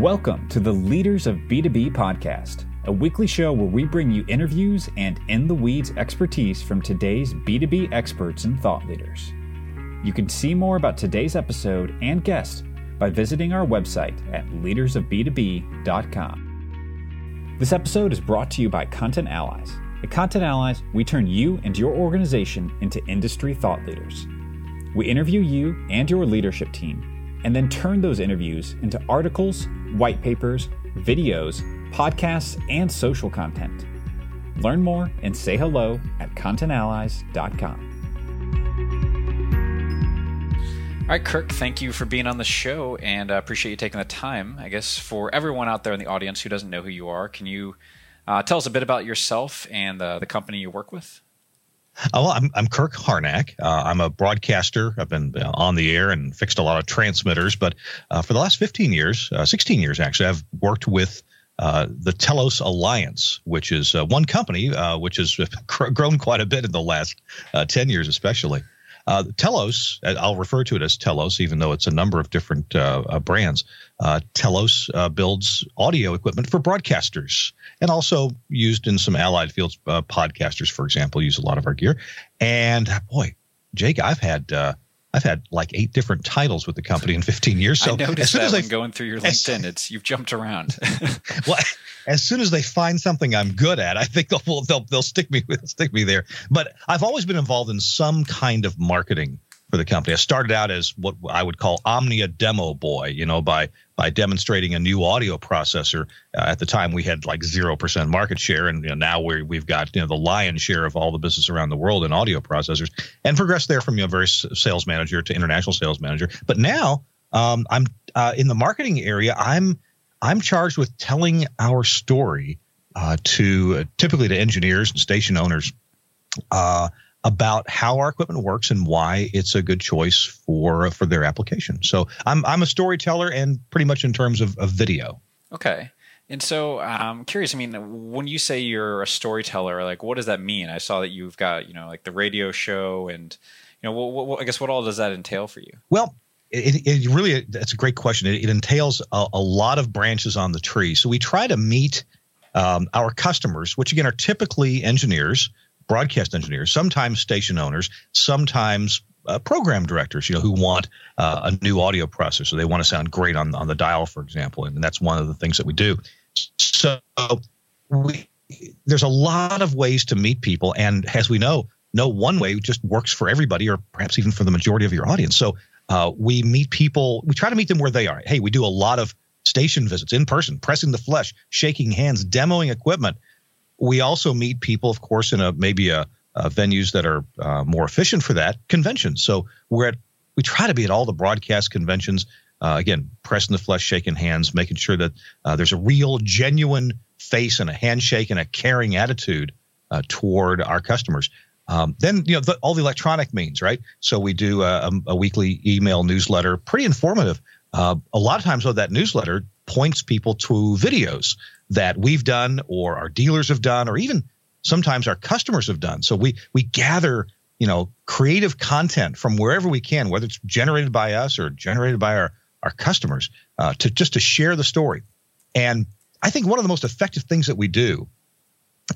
Welcome to the Leaders of B2B podcast, a weekly show where we bring you interviews and in the weeds expertise from today's B2B experts and thought leaders. You can see more about today's episode and guest by visiting our website at leadersofb2b.com. This episode is brought to you by Content Allies. At Content Allies, we turn you and your organization into industry thought leaders. We interview you and your leadership team and then turn those interviews into articles, white papers, videos, podcasts, and social content. Learn more and say hello at contentallies.com. All right, Kirk, thank you for being on the show and I appreciate you taking the time. I guess for everyone out there in the audience who doesn't know who you are, can you uh, tell us a bit about yourself and uh, the company you work with? Oh, well, I'm, I'm Kirk Harnack. Uh, I'm a broadcaster. I've been uh, on the air and fixed a lot of transmitters. But uh, for the last 15 years, uh, 16 years actually, I've worked with uh, the Telos Alliance, which is uh, one company which has grown quite a bit in the last 10 years, especially. Uh, Telos, I'll refer to it as Telos, even though it's a number of different uh, uh, brands. Uh, Telos uh, builds audio equipment for broadcasters and also used in some allied fields. Uh, podcasters, for example, use a lot of our gear. And boy, Jake, I've had I've had like eight different titles with the company in 15 years. So I noticed as soon that as when I, going through your LinkedIn, it's you've jumped around. well, as soon as they find something I'm good at, I think they'll they'll they'll stick me stick me there. But I've always been involved in some kind of marketing for the company. I started out as what I would call Omnia demo boy, you know, by by demonstrating a new audio processor. Uh, at the time, we had like zero percent market share, and you know, now we we've got you know the lion's share of all the business around the world in audio processors, and progressed there from you know very sales manager to international sales manager. But now um, I'm uh, in the marketing area. I'm I'm charged with telling our story uh, to typically to engineers and station owners uh, about how our equipment works and why it's a good choice for for their application. So I'm I'm a storyteller and pretty much in terms of, of video. Okay. And so I'm curious. I mean, when you say you're a storyteller, like what does that mean? I saw that you've got you know like the radio show and you know what, what, I guess what all does that entail for you? Well, it, it really that's a great question. It, it entails a, a, lot of branches on the tree. So we try to meet um, our customers, which again are typically engineers, broadcast engineers, sometimes station owners, sometimes uh, program directors, you know, who want uh, a new audio processor. So they want to sound great on on the dial, for example, and that's one of the things that we do. So we there's a lot of ways to meet people, and as we know, no one way just works for everybody, or perhaps even for the majority of your audience. So uh, we meet people, we try to meet them where they are. Hey, we do a lot of station visits in person, pressing the flesh, shaking hands, demoing equipment. We also meet people, of course, in a maybe a, a venues that are uh, more efficient for that, conventions. So we're at, we try to be at all the broadcast conventions. Uh, again, pressing the flesh, shaking hands, making sure that uh, there's a real, genuine face and a handshake and a caring attitude uh, toward our customers. Um, then you know the, all the electronic means, right? So we do a, a weekly email newsletter, pretty informative. Uh, a lot of times, though, that newsletter points people to videos that we've done, or our dealers have done, or even sometimes our customers have done. So we we gather you know creative content from wherever we can, whether it's generated by us or generated by our our customers, uh, to just to share the story. And I think one of the most effective things that we do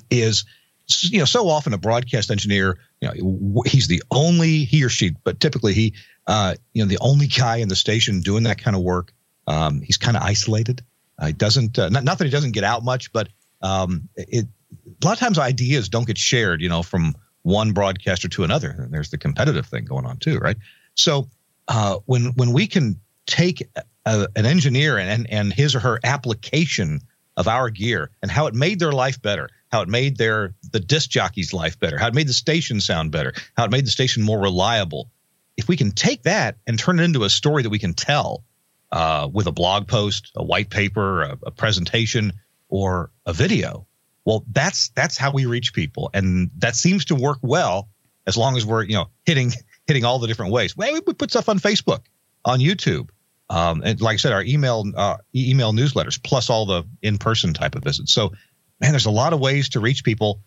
is you know, so often a broadcast engineer, you know, he's the only he or she, but typically he, uh, you know, the only guy in the station doing that kind of work. Um, he's kind of isolated. Uh, he doesn't, uh, not, not that he doesn't get out much, but um, it a lot of times ideas don't get shared, you know, from one broadcaster to another. And there's the competitive thing going on too, right? So uh, when when we can take a, an engineer and and his or her application of our gear and how it made their life better, how it made their the disc jockey's life better, how it made the station sound better, how it made the station more reliable. If we can take that and turn it into a story that we can tell uh, with a blog post, a white paper, a, a presentation, or a video, well, that's that's how we reach people, and that seems to work well as long as we're you know hitting hitting all the different ways. Well, we put stuff on Facebook, on YouTube, um, and like I said, our email uh, email newsletters plus all the in person type of visits. So man, there's a lot of ways to reach people,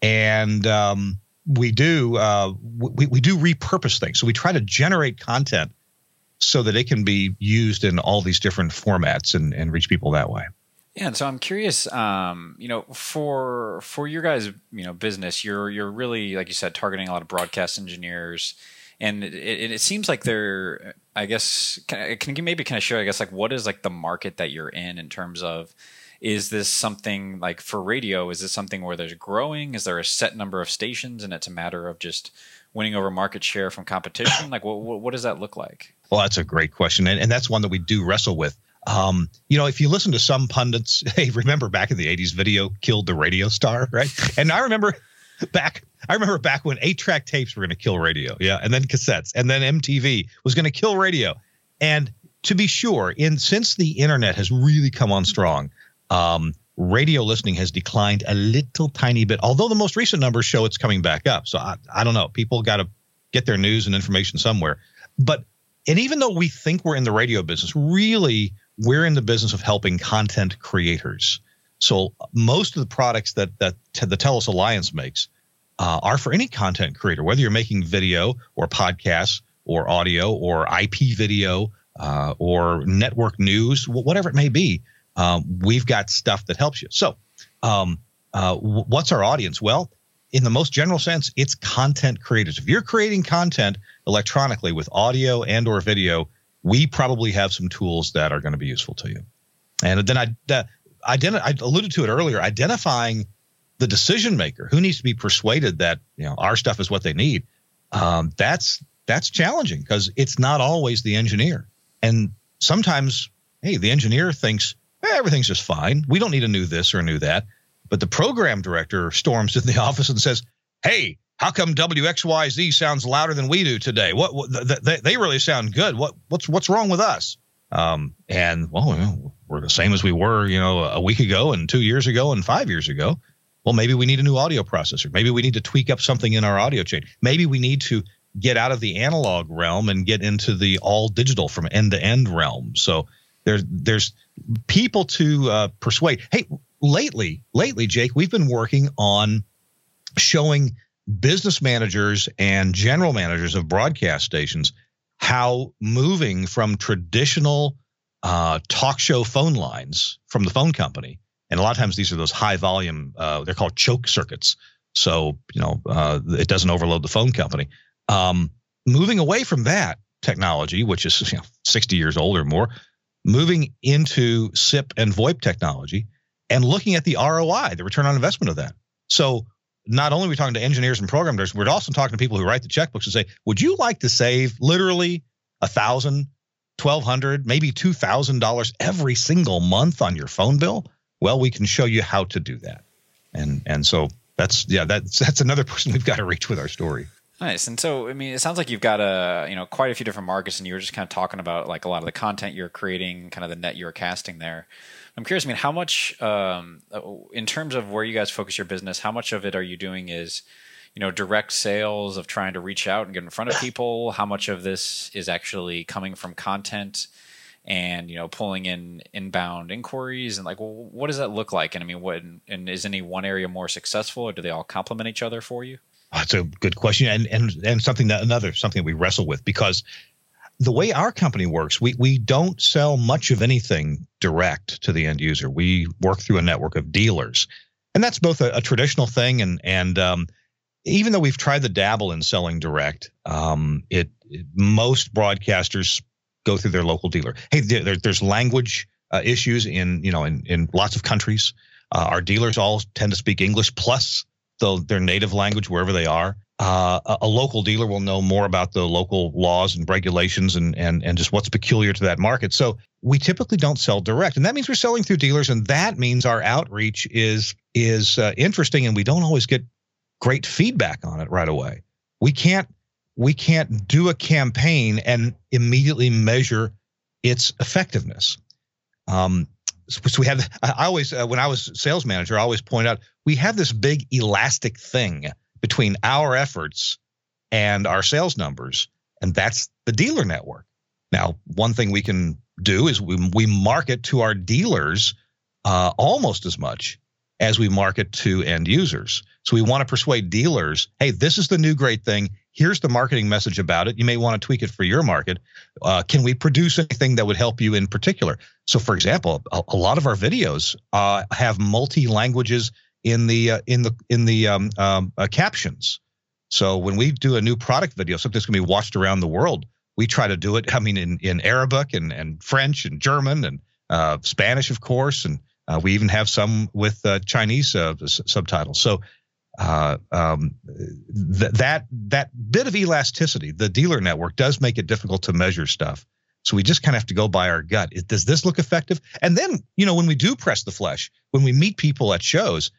and um, we do uh, we we do repurpose things. So we try to generate content so that it can be used in all these different formats and, and reach people that way. Yeah, and so I'm curious, um, you know, for for your guys, you know, business, you're you're really like you said, targeting a lot of broadcast engineers, and it, it, it seems like they're, I guess, can, can you maybe kind of share, I guess, like what is like the market that you're in in terms of, is this something like for radio? Is this something where there's growing? Is there a set number of stations, and it's a matter of just winning over market share from competition? Like, what what, what does that look like? Well, that's a great question, and, and that's one that we do wrestle with. Um, you know, if you listen to some pundits, hey, remember back in the 80s, video killed the radio star, right? And I remember back I remember back when eight track tapes were going to kill radio. Yeah. And then cassettes. And then MTV was going to kill radio. And to be sure, in since the internet has really come on strong, um, radio listening has declined a little tiny bit, although the most recent numbers show it's coming back up. So I, I don't know. People got to get their news and information somewhere. But, and even though we think we're in the radio business, really, we're in the business of helping content creators. So most of the products that that the Telos Alliance makes uh, are for any content creator, whether you're making video or podcasts or audio or IP video uh, or network news, whatever it may be. Um, we've got stuff that helps you. So, um, uh, what's our audience? Well, in the most general sense, it's content creators. If you're creating content electronically with audio and or video, we probably have some tools that are going to be useful to you. And then I, uh, identi- I alluded to it earlier, identifying the decision maker who needs to be persuaded that you know our stuff is what they need. Um, that's that's challenging because it's not always the engineer, and sometimes hey, the engineer thinks everything's just fine. We don't need a new this or a new that, but the program director storms in the office and says, hey, how come WXYZ sounds louder than we do today? What, what they, they really sound good. What what's what's wrong with us? Um, and well, we're the same as we were, you know, a week ago and two years ago and five years ago. Well, maybe we need a new audio processor. Maybe we need to tweak up something in our audio chain. Maybe we need to get out of the analog realm and get into the all digital from end to end realm. So there's there's people to uh, persuade. Hey, lately, lately, Jake, we've been working on showing business managers and general managers of broadcast stations how moving from traditional uh, talk show phone lines from the phone company, and a lot of times these are those high volume, uh, they're called choke circuits. So, you know, uh, it doesn't overload the phone company. Um, moving away from that technology, which is you know, 60 years old or more, moving into SIP and VoIP technology and looking at the ROI, the return on investment of that. So, not only are we talking to engineers and programmers, we're also talking to people who write the checkbooks and say, would you like to save literally a thousand, twelve hundred, maybe two thousand dollars every single month on your phone bill? Well, we can show you how to do that. And and so that's yeah, that's that's another person we've got to reach with our story. Nice. And so, I mean, it sounds like you've got a, you know, quite a few different markets and you were just kind of talking about like a lot of the content you're creating, kind of the net you're casting there. I'm curious. I mean, how much, um, in terms of where you guys focus your business, how much of it are you doing is, you know, direct sales of trying to reach out and get in front of people? How much of this is actually coming from content and you know pulling in inbound inquiries and like, well, what does that look like? And I mean, what and is any one area more successful, or do they all complement each other for you? That's a good question, and and and something that another something that we wrestle with because the way our company works, we we don't sell much of anything direct to the end user. We work through a network of dealers, and that's both a, a traditional thing and and um, even though we've tried to dabble in selling direct, um, it, it, most broadcasters go through their local dealer. Hey, there, there's language uh, issues in you know in in lots of countries. Uh, our dealers all tend to speak English plus the, their native language wherever they are uh, a, a, local dealer will know more about the local laws and regulations and, and, and just what's peculiar to that market. So we typically don't sell direct, and that means we're selling through dealers, and that means our outreach is is uh, interesting, and we don't always get great feedback on it right away. We can't we can't do a campaign and immediately measure its effectiveness. Um, so we have I always uh, when I was sales manager, I always point out we have this big elastic thing between our efforts and our sales numbers, and that's the dealer network. Now, one thing we can do is we, we market to our dealers uh, almost as much as we market to end users. So we want to persuade dealers, hey, this is the new great thing. Here's the marketing message about it. You may want to tweak it for your market. Uh, can we produce anything that would help you in particular? So, for example, a, a lot of our videos uh, have multi languages in the uh, in the in the um, um, uh, captions. So when we do a new product video, something that's going to be watched around the world, we try to do it. I mean, in in Arabic and and French and German and uh, Spanish, of course, and uh, we even have some with Chinese subtitles. So uh, um, th- that that bit of elasticity, the dealer network, does make it difficult to measure stuff. So we just kind of have to go by our gut. Does this look effective? And then, you know, when we do press the flesh, when we meet people at shows,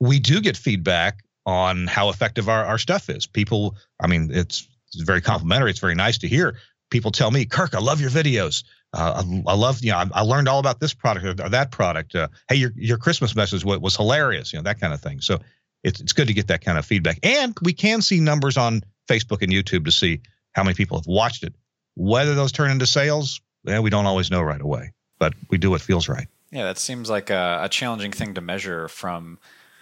we do get feedback on how effective our, our stuff is. People, I mean, it's, it's very complimentary. It's very nice to hear people tell me, Kirk, I love your videos. Uh, I, I, love, you know, I, I, learned all about this product or, that product. Uh, hey, your your Christmas message was, was hilarious, you know, that kind of thing. So it's it's good to get that kind of feedback, and we can see numbers on Facebook and YouTube to see how many people have watched it. Whether those turn into sales, eh, we don't always know right away, but we do what feels right. Yeah, that seems like a, a challenging thing to measure from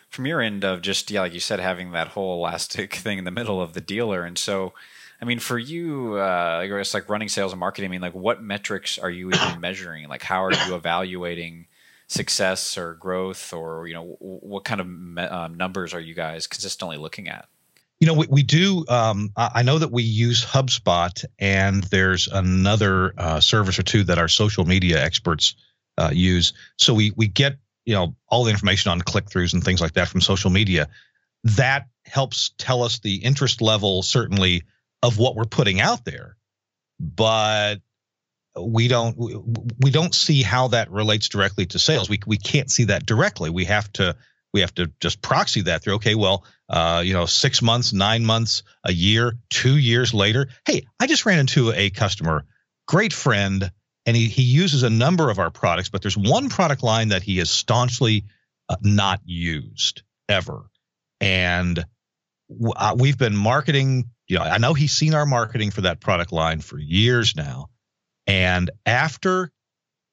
from your end of just yeah, like you said, having that whole elastic thing in the middle of the dealer, and so I mean, for you, uh, I guess like running sales and marketing. I mean, like what metrics are you even measuring? Like, how are you evaluating success or growth, or you know, what kind of me- uh, numbers are you guys consistently looking at? You know, we, we do. Um, I know that we use HubSpot, and there's another uh, service or two that our social media experts uh, use. So we we get you know all the information on click throughs and things like that from social media. That helps tell us the interest level, certainly of what we're putting out there, but we don't we don't see how that relates directly to sales. We we can't see that directly. We have to we have to just proxy that through. Okay, well, uh, you know, six months, nine months, a year, two years later. Hey, I just ran into a customer, great friend, and he he uses a number of our products, but there's one product line that he has staunchly uh, not used ever, and uh, we've been marketing you know, I know he's seen our marketing for that product line for years now. And after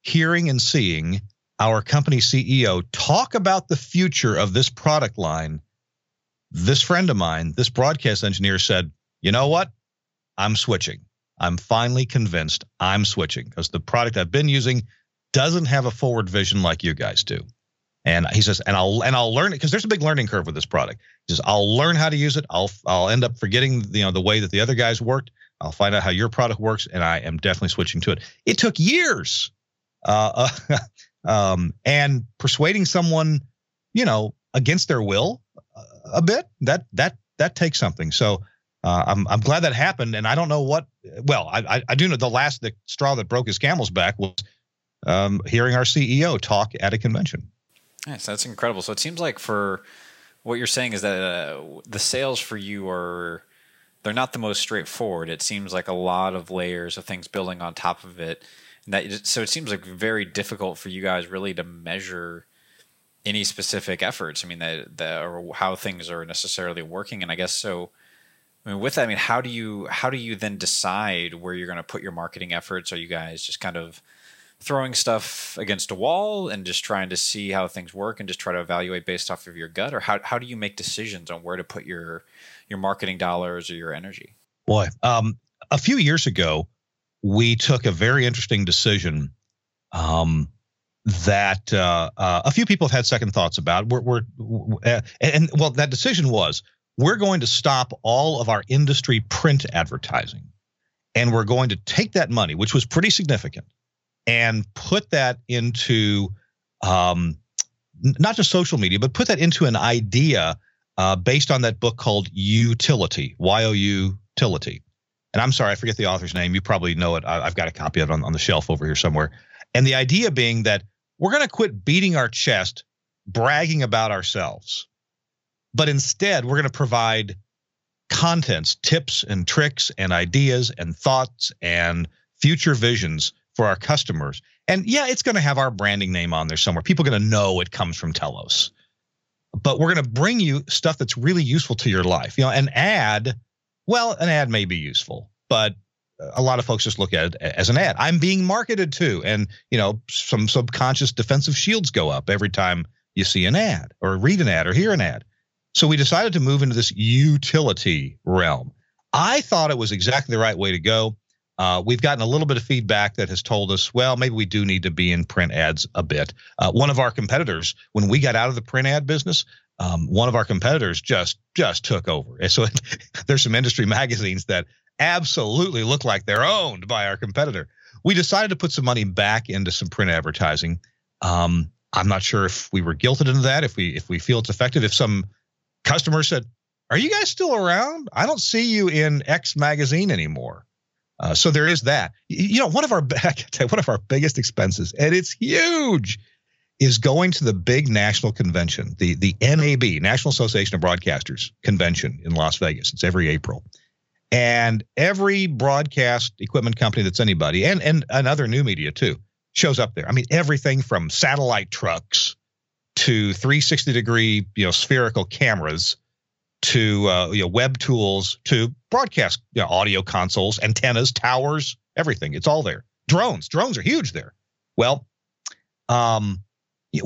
hearing and seeing our company CEO talk about the future of this product line, this friend of mine, this broadcast engineer said, you know what? I'm switching. I'm finally convinced I'm switching because the product I've been using doesn't have a forward vision like you guys do. And he says, and I'll and I'll learn it because there's a big learning curve with this product. He says, I'll learn how to use it. I'll I'll end up forgetting you know the way that the other guys worked. I'll find out how your product works, and I am definitely switching to it. It took years, uh, um, and persuading someone, you know, against their will, uh, a bit that that that takes something. So uh, I'm I'm glad that happened, and I don't know what. Well, I I do know the last the straw that broke his camel's back was um, hearing our CEO talk at a convention. Yes, That's incredible. So it seems like for what you're saying is that uh, the sales for you are they're not the most straightforward. It seems like a lot of layers of things building on top of it. And that so it seems like very difficult for you guys really to measure any specific efforts. I mean that that or how things are necessarily working. And I guess so. I mean, with that, I mean, how do you how do you then decide where you're going to put your marketing efforts? Are you guys just kind of throwing stuff against a wall and just trying to see how things work and just try to evaluate based off of your gut? Or how, how do you make decisions on where to put your your marketing dollars or your energy? Boy um, a few years ago we took a very interesting decision um, that uh, uh, a few people have had second thoughts about. We're, we're uh, and, and well that decision was we're going to stop all of our industry print advertising. And we're going to take that money which was pretty significant and put that into um, not just social media, but put that into an idea uh, based on that book called Youtility, Y O U Utility. And I'm sorry, I forget the author's name. You probably know it. I, have got a copy of it on, on the shelf over here somewhere. And the idea being that we're going to quit beating our chest, bragging about ourselves, but instead we're going to provide contents, tips and tricks and ideas and thoughts and future visions for our customers. And yeah, it's going to have our branding name on there somewhere. People are going to know it comes from Telos. But we're going to bring you stuff that's really useful to your life. You know, an ad, well, an ad may be useful, but a lot of folks just look at it as an ad. I'm being marketed to, and you know, some subconscious defensive shields go up every time you see an ad or read an ad or hear an ad. So we decided to move into this utility realm. I thought it was exactly the right way to go. Uh, we've gotten a little bit of feedback that has told us, well, maybe we do need to be in print ads a bit. Uh, one of our competitors, when we got out of the print ad business, um, one of our competitors just just took over. And so there's some industry magazines that absolutely look like they're owned by our competitor. We decided to put some money back into some print advertising. Um, I'm not sure if we were guilted into that, if we if we feel it's effective. If some customer said, "Are you guys still around? I don't see you in X magazine anymore." Uh, so there is that. You know, one of our one of our biggest expenses, and it's huge, is going to the big national convention, the the NAB, National Association of Broadcasters convention in Las Vegas. It's every April. And every broadcast equipment company that's anybody, and, and, another new media too, shows up there. I mean, everything from satellite trucks to 360 degree, you know, spherical cameras to uh, you know, web tools to broadcast you know, audio consoles, antennas, towers, everything. It's all there. Drones, drones are huge there. Well, um,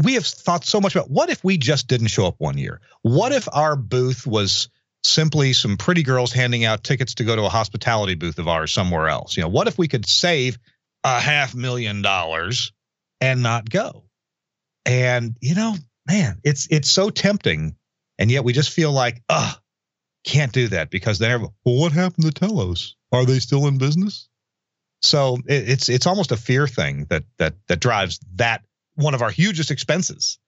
we have thought so much about what if we just didn't show up one year? What if our booth was simply some pretty girls handing out tickets to go to a hospitality booth of ours somewhere else? You know, what if we could save a half million dollars and not go? And you know, man, it's it's so tempting, and yet we just feel like, ah, can't do that because then, well, what happened to Telos? Are they still in business? So it, it's it's almost a fear thing that that that drives that one of our hugest expenses.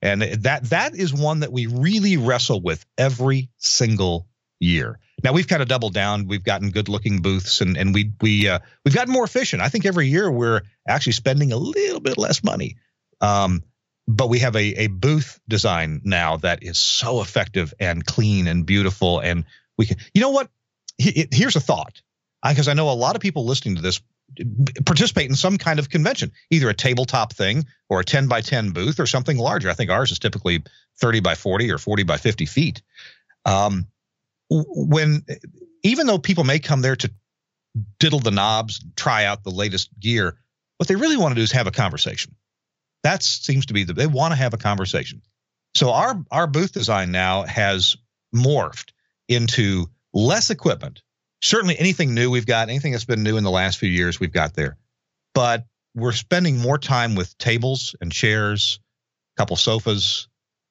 And that that is one that we really wrestle with every single year. Now we've kind of doubled down. We've gotten good looking booths and and we we uh, we've gotten more efficient. I think every year we're actually spending a little bit less money. Um, but we have a, a booth design now that is so effective and clean and beautiful. And we can, you know what? Here's a thought because I know a lot of people listening to this participate in some kind of convention, either a tabletop thing or a 10 by 10 booth or something larger. I think ours is typically 30 by 40 or 40 by 50 feet. Um, when even though people may come there to diddle the knobs, try out the latest gear, what they really want to do is have a conversation. That seems to be the they want to have a conversation. So our our booth design now has morphed into less equipment certainly anything new we've got, anything that's been new in the last few years, we've got there. But we're spending more time with tables and chairs, a couple sofas,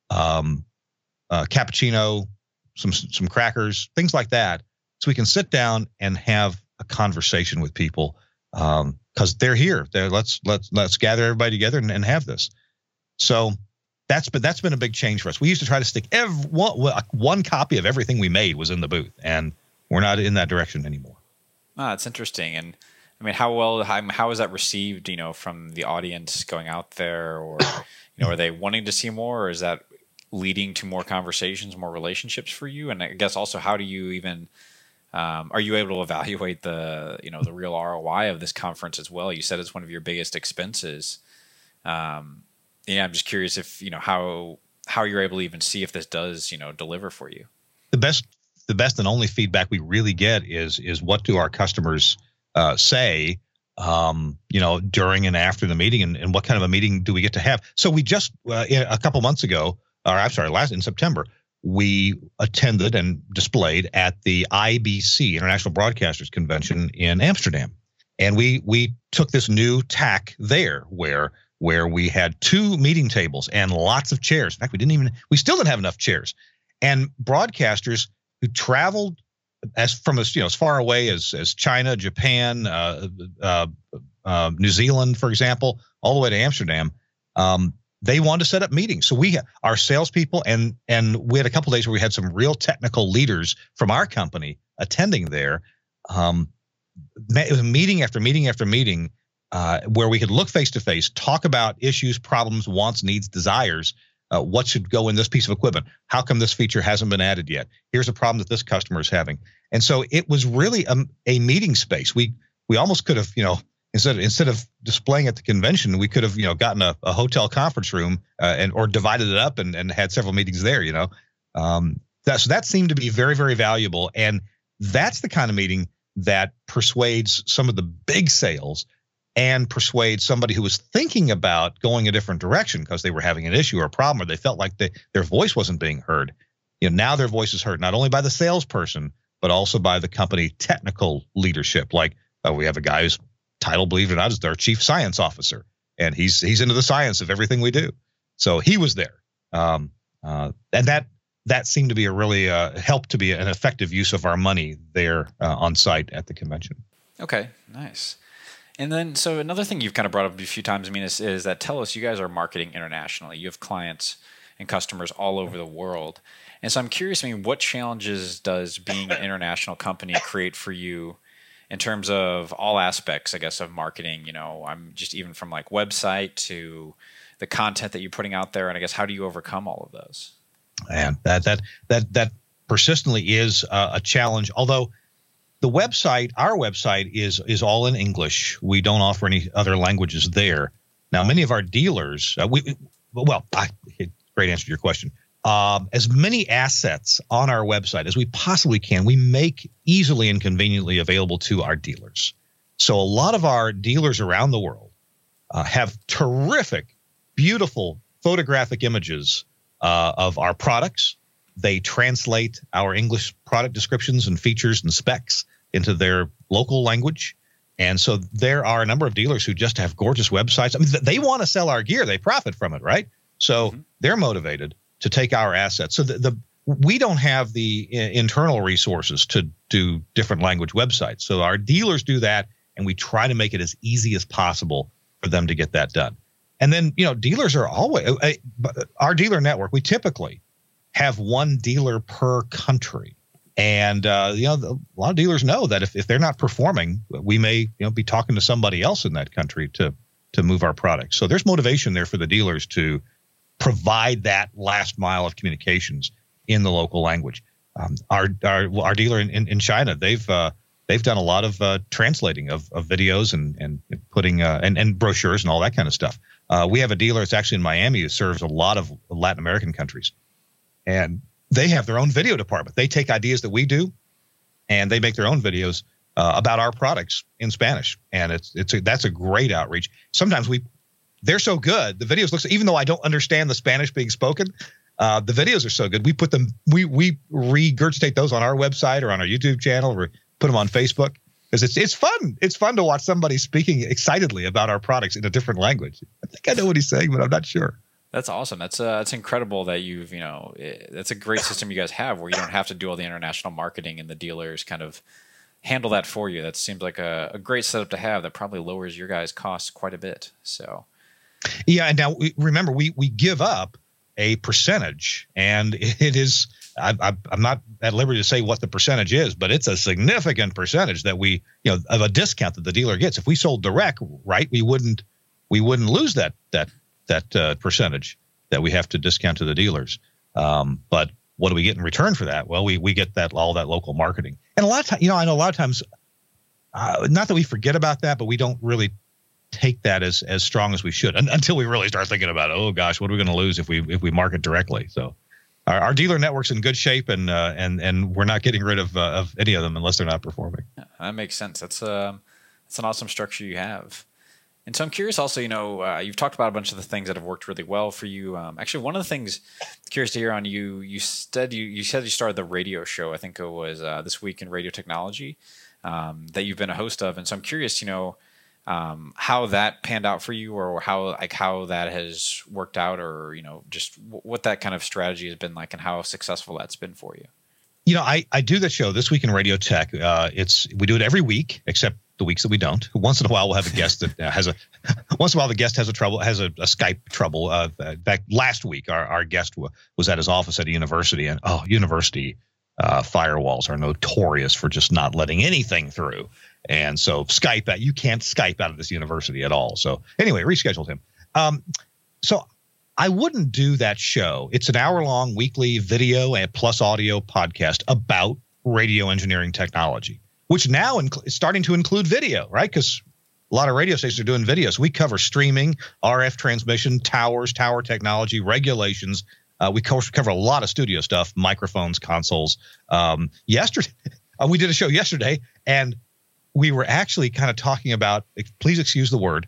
um, uh, cappuccino, some some crackers, things like that, so we can sit down and have a conversation with people because they're here. They're, let's let's let's gather everybody together and, and have this. So that's been that's been a big change for us. We used to try to stick every one, one copy of everything we made was in the booth, and we're not in that direction anymore. Ah, that's interesting. And I mean, how well, how, how is that received, you know, from the audience going out there or, you know, are they wanting to see more or is that leading to more conversations, more relationships for you? And I guess also, how do you even, um, are you able to evaluate the, you know, the real ROI of this conference as well? You said it's one of your biggest expenses. Um, yeah, I'm just curious if, you know, how, how you're able to even see if this does, you know, deliver for you. The best the best and only feedback we really get is is what do our customers uh, say um, you know during and after the meeting and, and what kind of a meeting do we get to have so we just uh, a couple months ago or i'm sorry last in september we attended and displayed at the ibc international broadcasters convention in amsterdam and we we took this new tack there where where we had two meeting tables and lots of chairs in fact we didn't even we still didn't have enough chairs and broadcasters who traveled as from as you know as far away as as China, Japan, uh, uh, uh, New Zealand, for example, all the way to Amsterdam. Um, they wanted to set up meetings, so we our salespeople and and we had a couple days where we had some real technical leaders from our company attending there. Um, it was meeting after meeting after meeting uh, where we could look face to face, talk about issues, problems, wants, needs, desires, uh, what should go in this piece of equipment? How come this feature hasn't been added yet? Here's a problem that this customer is having. And so it was really a, a meeting space. We we almost could have, you know, instead of, instead of displaying at the convention, we could have, you know, gotten a, a hotel conference room uh, and or divided it up and, and had several meetings there. You know, um, that so that seemed to be very very valuable, and that's the kind of meeting that persuades some of the big sales and persuade somebody who was thinking about going a different direction because they were having an issue or a problem or they felt like they, their voice wasn't being heard. You know, now their voice is heard not only by the salesperson but also by the company technical leadership. Like uh, we have a guy who's title, believe it or not, is our chief science officer, and he's he's into the science of everything we do. So he was there, um, uh, and that that seemed to be a really uh, help to be an effective use of our money there uh, on site at the convention. Okay, nice. And then, so another thing you've kind of brought up a few times, I mean, is, is that Telos you guys are marketing internationally. You have clients and customers all over the world. And so I'm curious, I mean, what challenges does being an international company create for you in terms of all aspects, I guess, of marketing? You know, I'm just even from like website to the content that you're putting out there, and I guess how do you overcome all of those? And that that that that persistently is uh, a challenge. Although the website, our website is is all in English. We don't offer any other languages there. Now, many of our dealers, uh, we well, I, great answer to your question. Um, as many assets on our website as we possibly can, we make easily and conveniently available to our dealers. So a lot of our dealers around the world uh, have terrific, beautiful photographic images uh, of our products. They translate our English product descriptions and features and specs into their local language. And so there are a number of dealers who just have gorgeous websites. I mean, they want to sell our gear, they profit from it, right? So mm-hmm. they're motivated to take our assets. So the, the we don't have the uh, internal resources to do different language websites. So our dealers do that, and we try to make it as easy as possible for them to get that done. And then, you know, dealers are always uh, uh, our dealer network. We typically have one dealer per country. And uh, you know, a lot of dealers know that if, if they're not performing, we may you know be talking to somebody else in that country to to move our products. So there's motivation there for the dealers to provide that last mile of communications in the local language. Um, our, our our dealer in, in, in China, they've uh, they've done a lot of uh, translating of, of videos and and putting uh, and and brochures and all that kind of stuff. Uh, we have a dealer that's actually in Miami who serves a lot of Latin American countries, and they have their own video department. They take ideas that we do, and they make their own videos uh, about our products in Spanish, and it's it's a, that's a great outreach. Sometimes we they're so good. The videos looks even though I don't understand the Spanish being spoken, uh, the videos are so good. We put them we we regurgitate those on our website or on our YouTube channel or put them on Facebook because it's it's fun. It's fun to watch somebody speaking excitedly about our products in a different language. I think I know what he's saying, but I'm not sure. That's awesome. That's uh, that's incredible that you've you know it, that's a great system you guys have where you don't have to do all the international marketing and the dealers kind of handle that for you. That seems like a, a great setup to have. That probably lowers your guys' costs quite a bit. So, yeah, and now we, remember we we give up a percentage, and it is I, am not at liberty to say what the percentage is, but it's a significant percentage that we, you know, of a discount that the dealer gets. If we sold direct, right, we wouldn't we wouldn't lose that that that uh, percentage that we have to discount to the dealers. Um, but what do we get in return for that? Well, we we get that all that local marketing, and a lot of times, you know, I know a lot of times, uh, not that we forget about that, but we don't really take that as as strong as we should until we really start thinking about, oh gosh, what are we going to lose if we if we market directly? So our, our dealer network's in good shape, and uh, and and we're not getting rid of uh, of any of them unless they're not performing. Yeah, that makes sense. That's um, that's an awesome structure you have. And so I'm curious. Also, you know, uh, you've talked about a bunch of the things that have worked really well for you. Um, actually, one of the things curious to hear on you. You said you you said you started the radio show. I think it was uh, this week in radio technology um, that you've been a host of. And so I'm curious. You know um, how that panned out for you or how like how that has worked out or you know just w- what that kind of strategy has been like and how successful that's been for you? You know i i do the show this week in radio tech. Uh, it's we do it every week except the weeks that we don't. Once in a while we'll have a guest that uh, has a once in a while the guest has a trouble has a, a skype trouble. Uh, in last week our, our guest w- was at his office at a university and oh university uh, firewalls are notorious for just not letting anything through and so Skype that you can't Skype out of this university at all. So anyway, rescheduled him. Um, so I wouldn't do that show. It's an hour long weekly video and plus audio podcast about radio engineering technology, which now inc- is starting to include video, right? Because a lot of radio stations are doing videos. We cover streaming, RF transmission, towers, tower technology, regulations. Uh, we co- cover a lot of studio stuff, microphones, consoles. Um, yesterday, uh, we did a show yesterday, and we were actually kind of talking about, please excuse the word,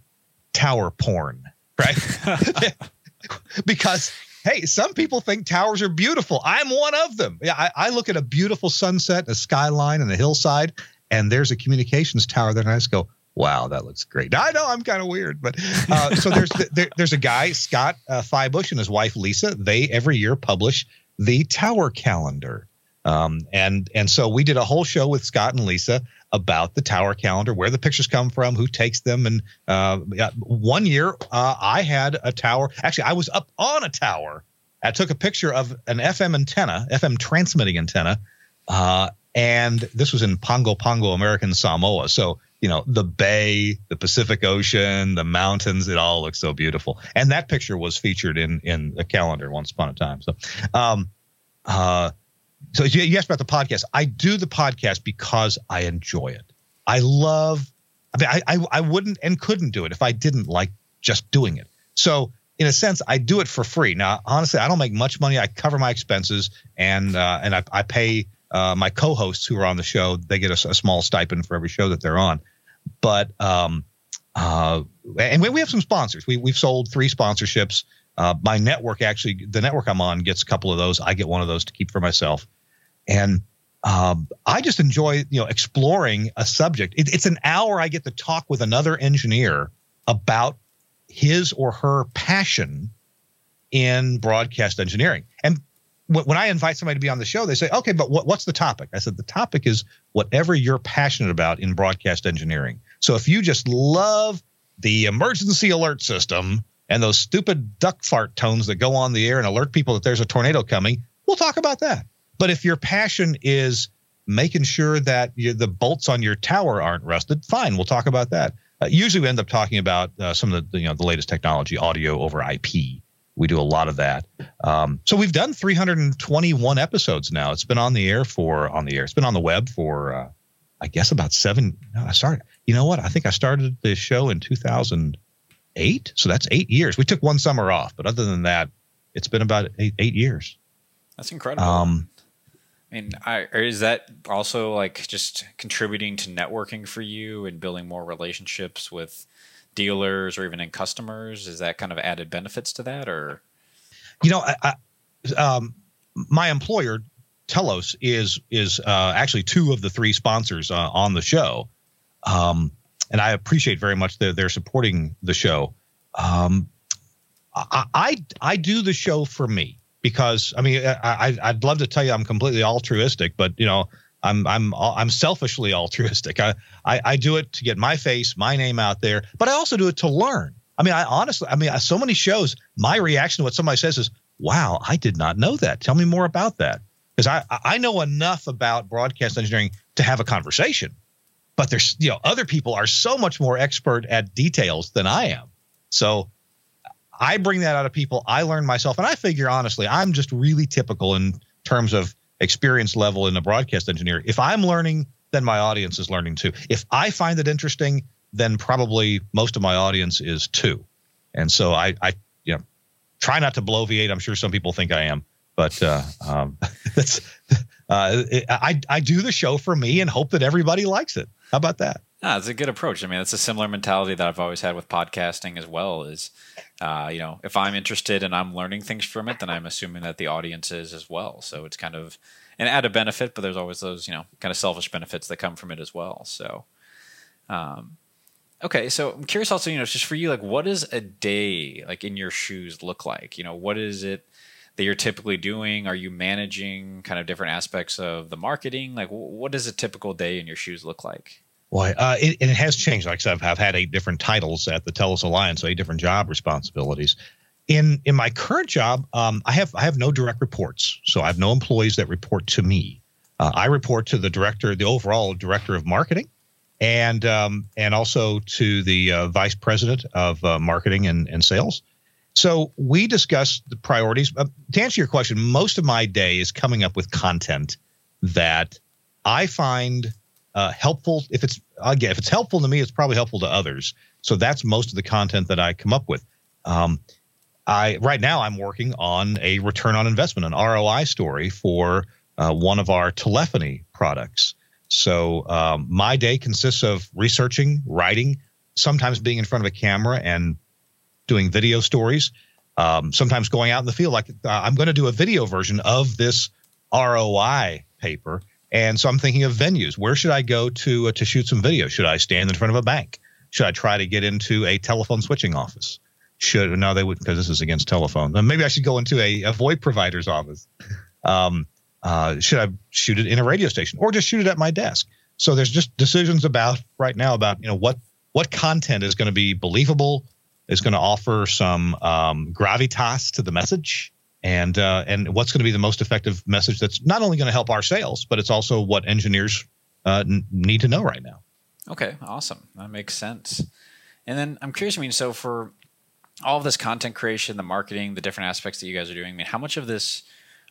tower porn, right? because hey, some people think towers are beautiful. I'm one of them. Yeah, I, I look at a beautiful sunset, a skyline, and a hillside, and there's a communications tower there, and I just go, wow, that looks great. I know I'm kind of weird, but uh, so there's there, there's a guy Scott uh, Fybush and his wife Lisa. They every year publish the Tower Calendar, um, and and so we did a whole show with Scott and Lisa about the Tower Calendar, where the pictures come from, who takes them, and uh, one year uh, I had a tower. Actually, I was up on a tower. I took a picture of an FM antenna, FM transmitting antenna, uh, and this was in Pago Pago, American Samoa. So you know the bay the pacific ocean the mountains it all looks so beautiful and that picture was featured in in a calendar once upon a time so um uh so you asked about the podcast. I do the podcast because i enjoy it. I love i mean I, I i wouldn't and couldn't do it if i didn't like just doing it. So in a sense i do it for free. Now honestly i don't make much money. I cover my expenses and uh and i, I pay uh, my co-hosts who are on the show. They get a, a small stipend for every show that they're on. But um, uh, and we, we have some sponsors. We we've sold three sponsorships. Uh, my network actually, the network I'm on gets a couple of those. I get one of those to keep for myself, and um, I just enjoy you know exploring a subject. It, it's an hour I get to talk with another engineer about his or her passion in broadcast engineering. And when I invite somebody to be on the show, they say, okay, but what, what's the topic? I said, the topic is whatever you're passionate about in broadcast engineering. So if you just love the emergency alert system and those stupid duck fart tones that go on the air and alert people that there's a tornado coming, we'll talk about that. But if your passion is making sure that you, the bolts on your tower aren't rusted, fine, we'll talk about that. Uh, usually we end up talking about uh, some of the you know the latest technology, audio over IP we do a lot of that. Um, so we've done 321 episodes now. It's been on the air for on the air. It's been on the web for uh, I guess about seven. No, I started. You know what? I think I started the show in 2008. So that's eight years. We took one summer off, but other than that, it's been about eight, eight years. That's incredible. Um, I mean, I, is that also like just contributing to networking for you and building more relationships with dealers or even in customers? Is that kind of added benefits to that, or? You know, I, I, um, my employer Telos is is uh, actually two of the three sponsors uh, on the show, um, and I appreciate very much that they're supporting the show. Um, I, I, I do the show for me because I mean I, I'd love to tell you I'm completely altruistic, but you know I'm I'm I'm selfishly altruistic. I, I, I do it to get my face, my name out there, but I also do it to learn. I mean, I honestly, I mean, so many shows, my reaction to what somebody says is, "Wow, I did not know that. Tell me more about that." Because I I know enough about broadcast engineering to have a conversation, but there's you know other people are so much more expert at details than I am. So I bring that out of people. I learn myself, and I figure honestly, I'm just really typical in terms of experience level in a broadcast engineer. If I'm learning, then my audience is learning too. If I find it interesting, then probably most of my audience is too. And so I, I you know, try not to bloviate. I'm sure some people think I am, but uh, um, that's uh, it, I I do the show for me and hope that everybody likes it. How about that? Ah, it's a good approach. I mean, it's a similar mentality that I've always had with podcasting as well. Is uh, you know, if I'm interested and I'm learning things from it, then I'm assuming that the audience is as well. So it's kind of an added benefit, but there's always those you know kind of selfish benefits that come from it as well. So, um, okay, so I'm curious also, you know, just for you, like, what does a day like in your shoes look like? You know, what is it? that you're typically doing? Are you managing kind of different aspects of the marketing? Like, what does a typical day in your shoes look like? Boy, uh, it, it has changed. Like I said, I've, I've had eight different titles at the Telos Alliance, so eight different job responsibilities. In in my current job, um, I have I have no direct reports, so I have no employees that report to me. Uh, I report to the director, the overall director of marketing, and um, and also to the uh, vice president of uh, marketing and, and sales. So we discuss the priorities. Uh, to answer your question, most of my day is coming up with content that I find uh, helpful. If it's again, if it's helpful to me, it's probably helpful to others. So that's most of the content that I come up with. Um, I right now I'm working on a return on investment, an ROI story for uh, one of our telephony products. So um, my day consists of researching, writing, sometimes being in front of a camera and doing video stories. Um, sometimes going out in the field, like uh, I'm going to do a video version of this ROI paper, and so I'm thinking of venues. Where should I go to uh, to shoot some video? Should I stand in front of a bank? Should I try to get into a telephone switching office? Should no, they would because this is against telephone. maybe I should go into a, a VoIP provider's office. Um, uh, should I shoot it in a radio station or just shoot it at my desk? So there's just decisions about right now about you know what what content is going to be believable, is going to offer some um, gravitas to the message, and uh, and what's going to be the most effective message that's not only going to help our sales, but it's also what engineers uh, n- need to know right now. Okay, awesome. That makes sense. And then I'm curious. I mean, so for all of this content creation, the marketing, the different aspects that you guys are doing, I mean, how much of this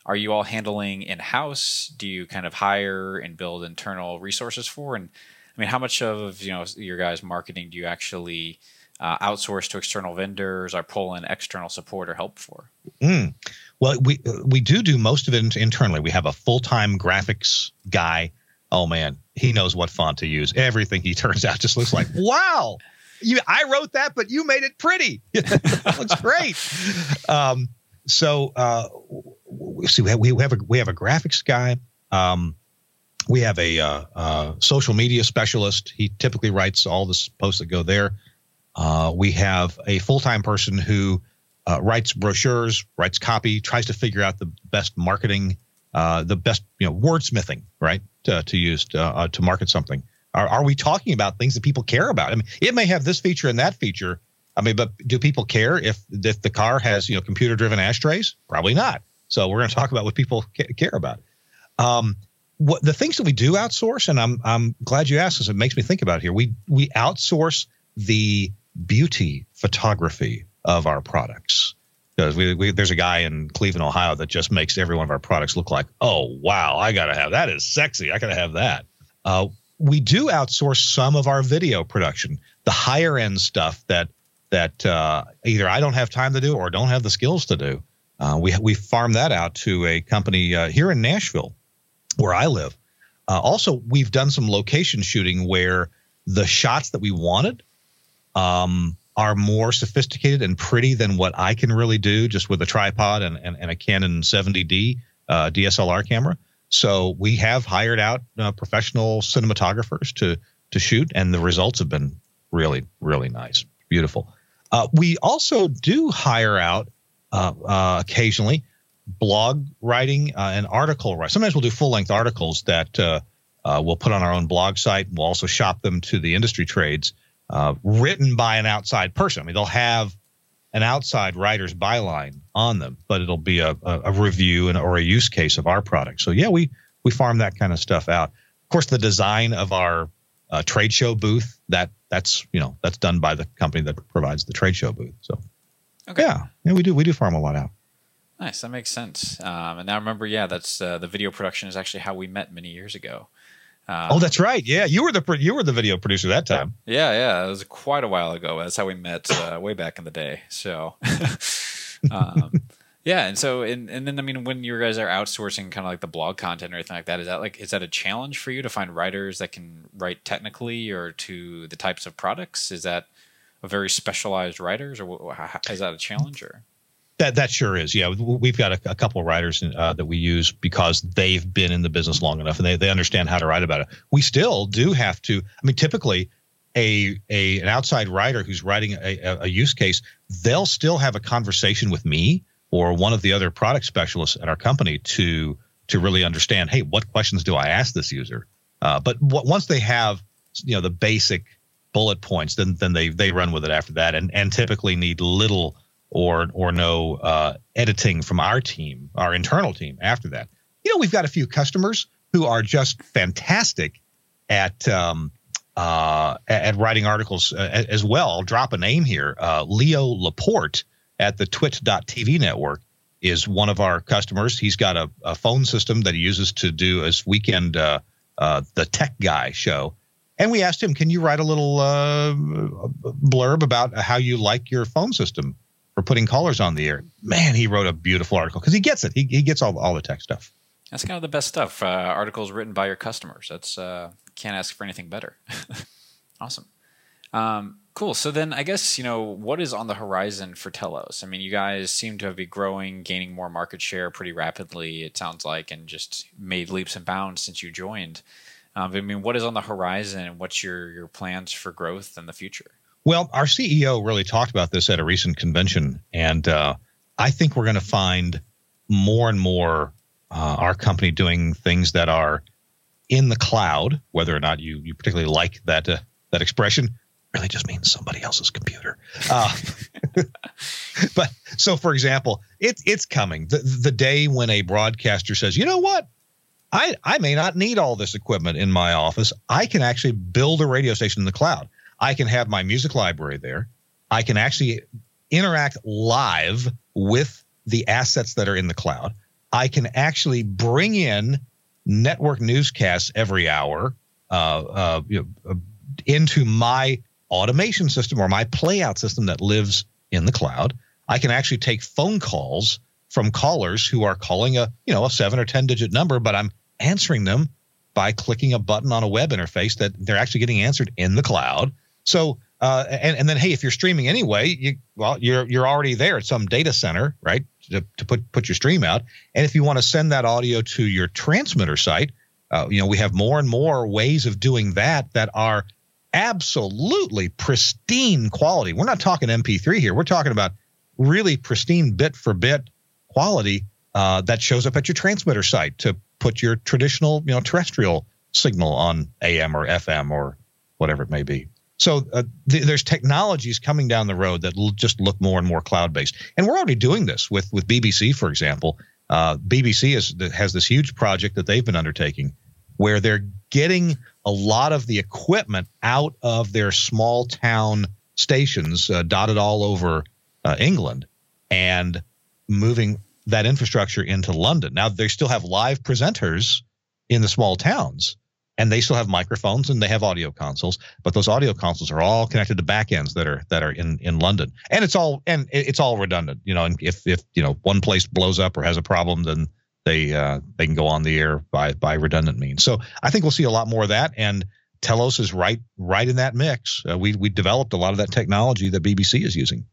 are you all handling in house? Do you kind of hire and build internal resources for? And I mean, how much of you know your guys' marketing do you actually uh, outsource to external vendors or pull in external support or help for? Mm. Well, we we do do most of it internally. We have a full time graphics guy. Oh man, he knows what font to use. Everything he turns out just looks like wow. You, I wrote that, but you made it pretty. that looks great. Um, so uh, see, we have, we have a we have a graphics guy. Um, we have a uh, uh, social media specialist. He typically writes all the posts that go there. Uh, we have a full time person who uh, writes brochures, writes copy, tries to figure out the best marketing, uh, the best you know wordsmithing, right, to, to use to, uh, to market something. Are, are we talking about things that people care about? I mean, it may have this feature and that feature. I mean, but do people care if if the car has you know computer driven ashtrays? Probably not. So we're going to talk about what people care about. Um, what the things that we do outsource, and I'm I'm glad you asked this. It makes me think about here. We we outsource the beauty photography of our products because we, we, there's a guy in Cleveland, Ohio, that just makes every one of our products look like, oh wow, I gotta have that is sexy. I gotta have that. Uh, we do outsource some of our video production, the higher end stuff that that uh, either I don't have time to do or don't have the skills to do. Uh, we we farm that out to a company uh, here in Nashville, where I live. Uh, also, we've done some location shooting where the shots that we wanted um, are more sophisticated and pretty than what I can really do just with a tripod and, and, and a Canon 70D uh, DSLR camera. So we have hired out uh, professional cinematographers to to shoot, and the results have been really really nice, beautiful. Uh, we also do hire out uh, uh, occasionally blog writing uh, and article writing. Sometimes we'll do full length articles that we'll put on our own blog site. And we'll also shop them to the industry trades uh, written by an outside person. I mean, they'll have an outside writer's byline on them, but it'll be a, a, a review and or a use case of our product. So yeah, we we farm that kind of stuff out. Of course, the design of our uh, trade show booth that that's you know that's done by the company that provides the trade show booth. So okay. yeah, yeah, we do we do farm a lot out. Nice, that makes sense. Um, and now remember, yeah, that's uh, the video production is actually how we met many years ago. Um, oh, that's right. Yeah, you were the you were the video producer that time. Yeah, yeah, it was quite a while ago. That's how we met uh, way back in the day. So, um, yeah, and so and and then I mean, when you guys are outsourcing kind of like the blog content or anything like that, is that like is that a challenge for you to find writers that can write technically or to the types of products? Is that a very specialized writers, or is that a challenge? Or that that sure is. Yeah, we've got a, a couple of writers uh, that we use because they've been in the business long enough and they they understand how to write about it. We still do have to. I mean, typically, a a an outside writer who's writing a, a use case, they'll still have a conversation with me or one of the other product specialists at our company to to really understand. Hey, what questions do I ask this user? Uh, but w- once they have you know the basic bullet points, then then they they run with it after that, and and typically need little or or no uh, editing from our team, our internal team after that. You know, we've got a few customers who are just fantastic at um, uh, at writing articles uh, as well. I'll drop a name here. Uh, Leo Laporte at the Twit.tv network is one of our customers. He's got a, a phone system that he uses to do his weekend uh, uh, the Tech Guy show. And we asked him, "Can you write a little blurb about how you like your phone system?" For putting callers on the air. Man, he wrote a beautiful article because he gets it. He, he gets all, all the tech stuff. That's kind of the best stuff. Uh, articles written by your customers. That's uh, can't ask for anything better. awesome. Um, cool. So then, I guess you know what is on the horizon for Telos. I mean, you guys seem to be growing, gaining more market share pretty rapidly. It sounds like, and just made leaps and bounds since you joined. Um, I mean, what is on the horizon, and what's your your plans for growth in the future? Well, our CEO really talked about this at a recent convention, and uh, I think we're going to find more and more uh, our company doing things that are in the cloud. Whether or not you you particularly like that uh, that expression, really just means somebody else's computer. Uh, but so, for example, it's it's coming the the day when a broadcaster says, you know what. I, I may not need all this equipment in my office. I can actually build a radio station in the cloud. I can have my music library there. I can actually interact live with the assets that are in the cloud. I can actually bring in network newscasts every hour uh, uh, you know, into my automation system or my playout system that lives in the cloud. I can actually take phone calls from callers who are calling a you know a seven or ten digit number, but I'm answering them by clicking a button on a web interface that they're actually getting answered in the cloud. So uh, and, and then hey, if you're streaming anyway, you well you're you're already there at some data center, right? To, to put put your stream out. And if you want to send that audio to your transmitter site, uh, you know we have more and more ways of doing that that are absolutely pristine quality. We're not talking MP3 here. We're talking about really pristine bit for bit quality uh, that shows up at your transmitter site to put your traditional, you know, terrestrial signal on AM or FM or whatever it may be. So uh, th- there's technologies coming down the road that will just look more and more cloud based, and we're already doing this with with BBC, for example. Uh, BBC is, has this huge project that they've been undertaking, where they're getting a lot of the equipment out of their small town stations uh, dotted all over uh, England, and moving that infrastructure into London. Now they still have live presenters in the small towns, and they still have microphones and they have audio consoles but those audio consoles are all connected to backends that are that are in in london. And it's all and it's all redundant you know and if if you know one place blows up or has a problem then they uh, they can go on the air by by redundant means. So i think we'll see a lot more of that and telos is right right in that mix. Uh, we we developed a lot of that technology that bbc is using.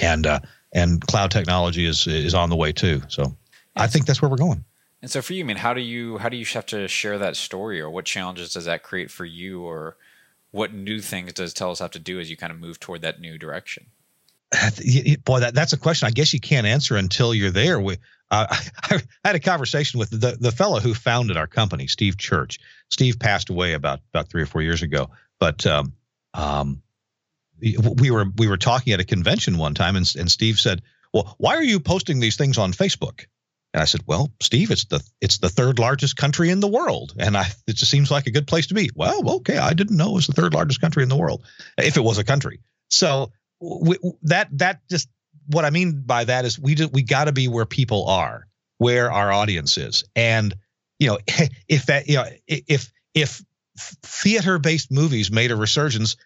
And uh, and cloud technology is is on the way too. So i think that's where we're going and so for you, I mean, how do you how do you have to share that story, or what challenges does that create for you, or what new things does Telos have to do as you kind of move toward that new direction? Boy, that, that's a question I guess you can't answer until you're there. We, uh, I, had a conversation with the the fellow who founded our company, Steve Church. Steve passed away about about three or four years ago, but um, um, we were we were talking at a convention one time, and, and Steve said, "Well, why are you posting these things on Facebook?" And I said, "Well, Steve, it's the it's the third largest country in the world, and I it just seems like a good place to be." Well, okay, I didn't know it was the third largest country in the world, if it was a country. So we, that that just what I mean by that is we do, we got to be where people are, where our audience is, and you know if that you know if if theater based movies made a resurgence,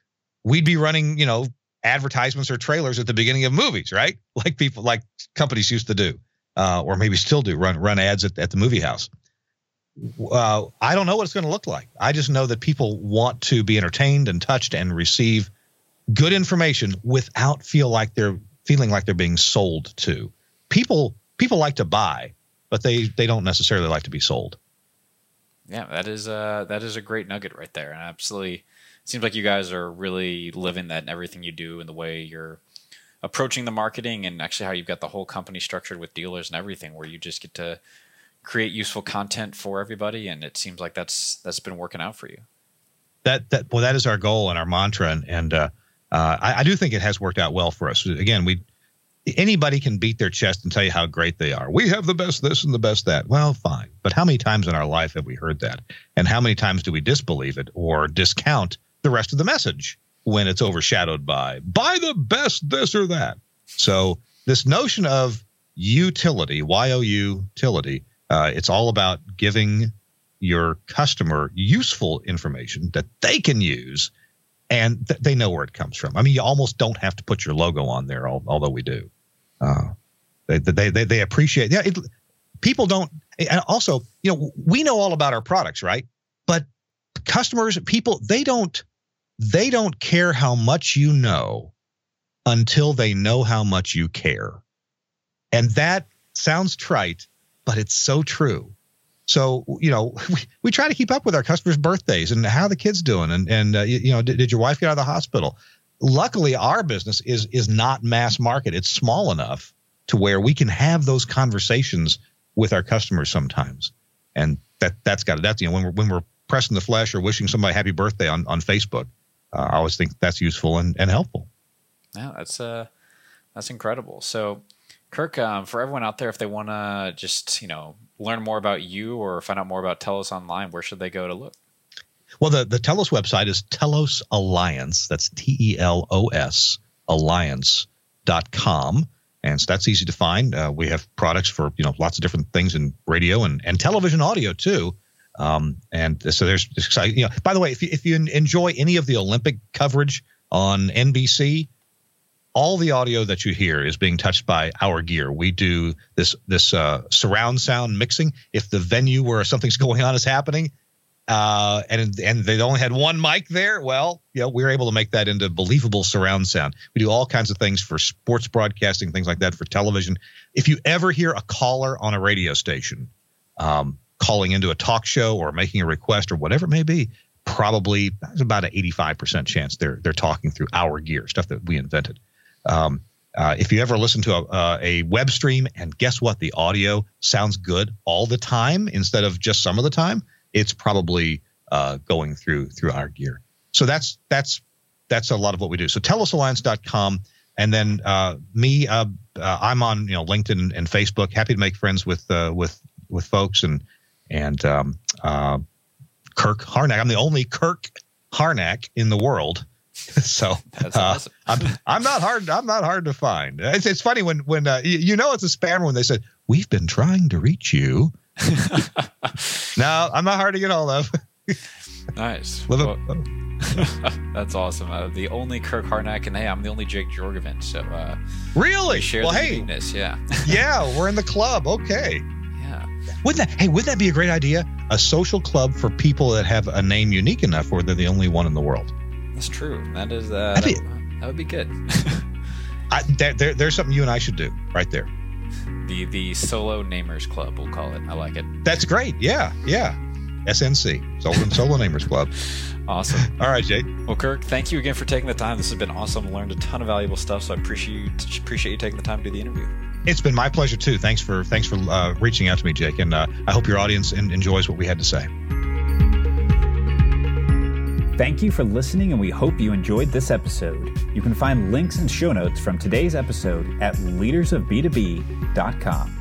we'd be running you know advertisements or trailers at the beginning of movies, right? Like people like companies used to do uh, or maybe still do run run ads at, at the movie house. Uh, I don't know what it's going to look like. I just know that people want to be entertained and touched and receive good information without feel like they're feeling like they're being sold to. People people like to buy, but they they don't necessarily like to be sold. Yeah, that is uh that is a great nugget right there, and absolutely seems like you guys are really living that in everything you do and the way you're approaching the marketing and actually how you've got the whole company structured with dealers and everything where you just get to create useful content for everybody and it seems like that's that's been working out for you. That that well that is our goal and our mantra and, and uh, uh, I, I, do think it has worked out well for us. Again we anybody can beat their chest and tell you how great they are. We have the best this and the best that. Well fine. But how many times in our life have we heard that? And how many times do we disbelieve it or discount the rest of the message when it's overshadowed by buy the best this or that. So this notion of Youtility, Y-O-U utility, uh, it's all about giving your customer useful information that they can use and th- they know where it comes from. I mean, you almost don't have to put your logo on there, although we do. Uh, they, they, they, they appreciate, yeah, it, people don't, and also, you know, we know all about our products, right? But customers, people, they don't they don't care how much you know until they know how much you care. And that sounds trite, but it's so true. So, you know, we, we try to keep up with our customers' birthdays and how the kids doing. And, and uh, you, you, know, did, did your wife get out of the hospital? Luckily, our business is is not mass market. It's small enough to where we can have those conversations with our customers sometimes. And that that's got it. That's you know when we're when we're pressing the flesh or wishing somebody happy birthday on on Facebook, uh, I always think that's useful and, and helpful. Yeah, that's uh that's incredible. So Kirk, um, for everyone out there, if they want to just you know learn more about you or find out more about Telos online, where should they go to look? Well, the the Telos website is Telos Alliance. That's T E L O S Alliance dot com And so that's easy to find. Uh, we have products for you know lots of different things in radio and, and television audio too. Um, and so there's exciting. You know, by the way, if you, if you enjoy any of the Olympic coverage on NBC, all the audio that you hear is being touched by our gear. We do this this uh, surround sound mixing. If the venue where something's going on is happening, uh, and and they only had one mic there, well, you know, we were able to make that into believable surround sound. We do all kinds of things for sports broadcasting, things like that for television. If you ever hear a caller on a radio station um, calling into a talk show or making a request or whatever it may be, probably about an 85% chance they're they're talking through our gear, stuff that we invented. Um, uh, if you ever listen to a, uh, a web stream and guess what, the audio sounds good all the time instead of just some of the time, it's probably uh, going through through our gear. So that's that's that's a lot of what we do. So telosalliance.com. And then uh, me, uh, uh, I'm on you know LinkedIn and Facebook. Happy to make friends with with with folks and and um, uh, Kirk Harnack. I'm the only Kirk Harnack in the world. so uh, awesome. I'm I'm not hard I'm not hard to find. It's, it's funny when when uh, you, you, know it's a spammer when they said we've been trying to reach you. no, I'm not hard to get hold of. nice. Well, that's awesome. Uh, the only Kirk Harnack, and hey, I'm the only Jake Jorgovan. So uh, really, we share well, the hey, uniqueness. Yeah, yeah, we're in the club. Okay. Wouldn't that? Hey, wouldn't that be a great idea? A social club for people that have a name unique enough where they're the only one in the world. That's true. That is uh, that, be, that, would be good. I, there, there, there's something you and I should do right there. The the solo namers club, we'll call it. I like it. That's great. Yeah, yeah. SNC, Solo Solo Namers Club. Awesome. All right, Jake. Well, Kirk, thank you again for taking the time. This has been awesome. Learned a ton of valuable stuff, so I appreciate appreciate you taking the time to do the interview. It's been my pleasure too. Thanks for thanks for uh, reaching out to me, Jake, and uh, I hope your audience in, enjoys what we had to say. Thank you for listening, and we hope you enjoyed this episode. You can find links and show notes from today's episode at leadersofb2b.com.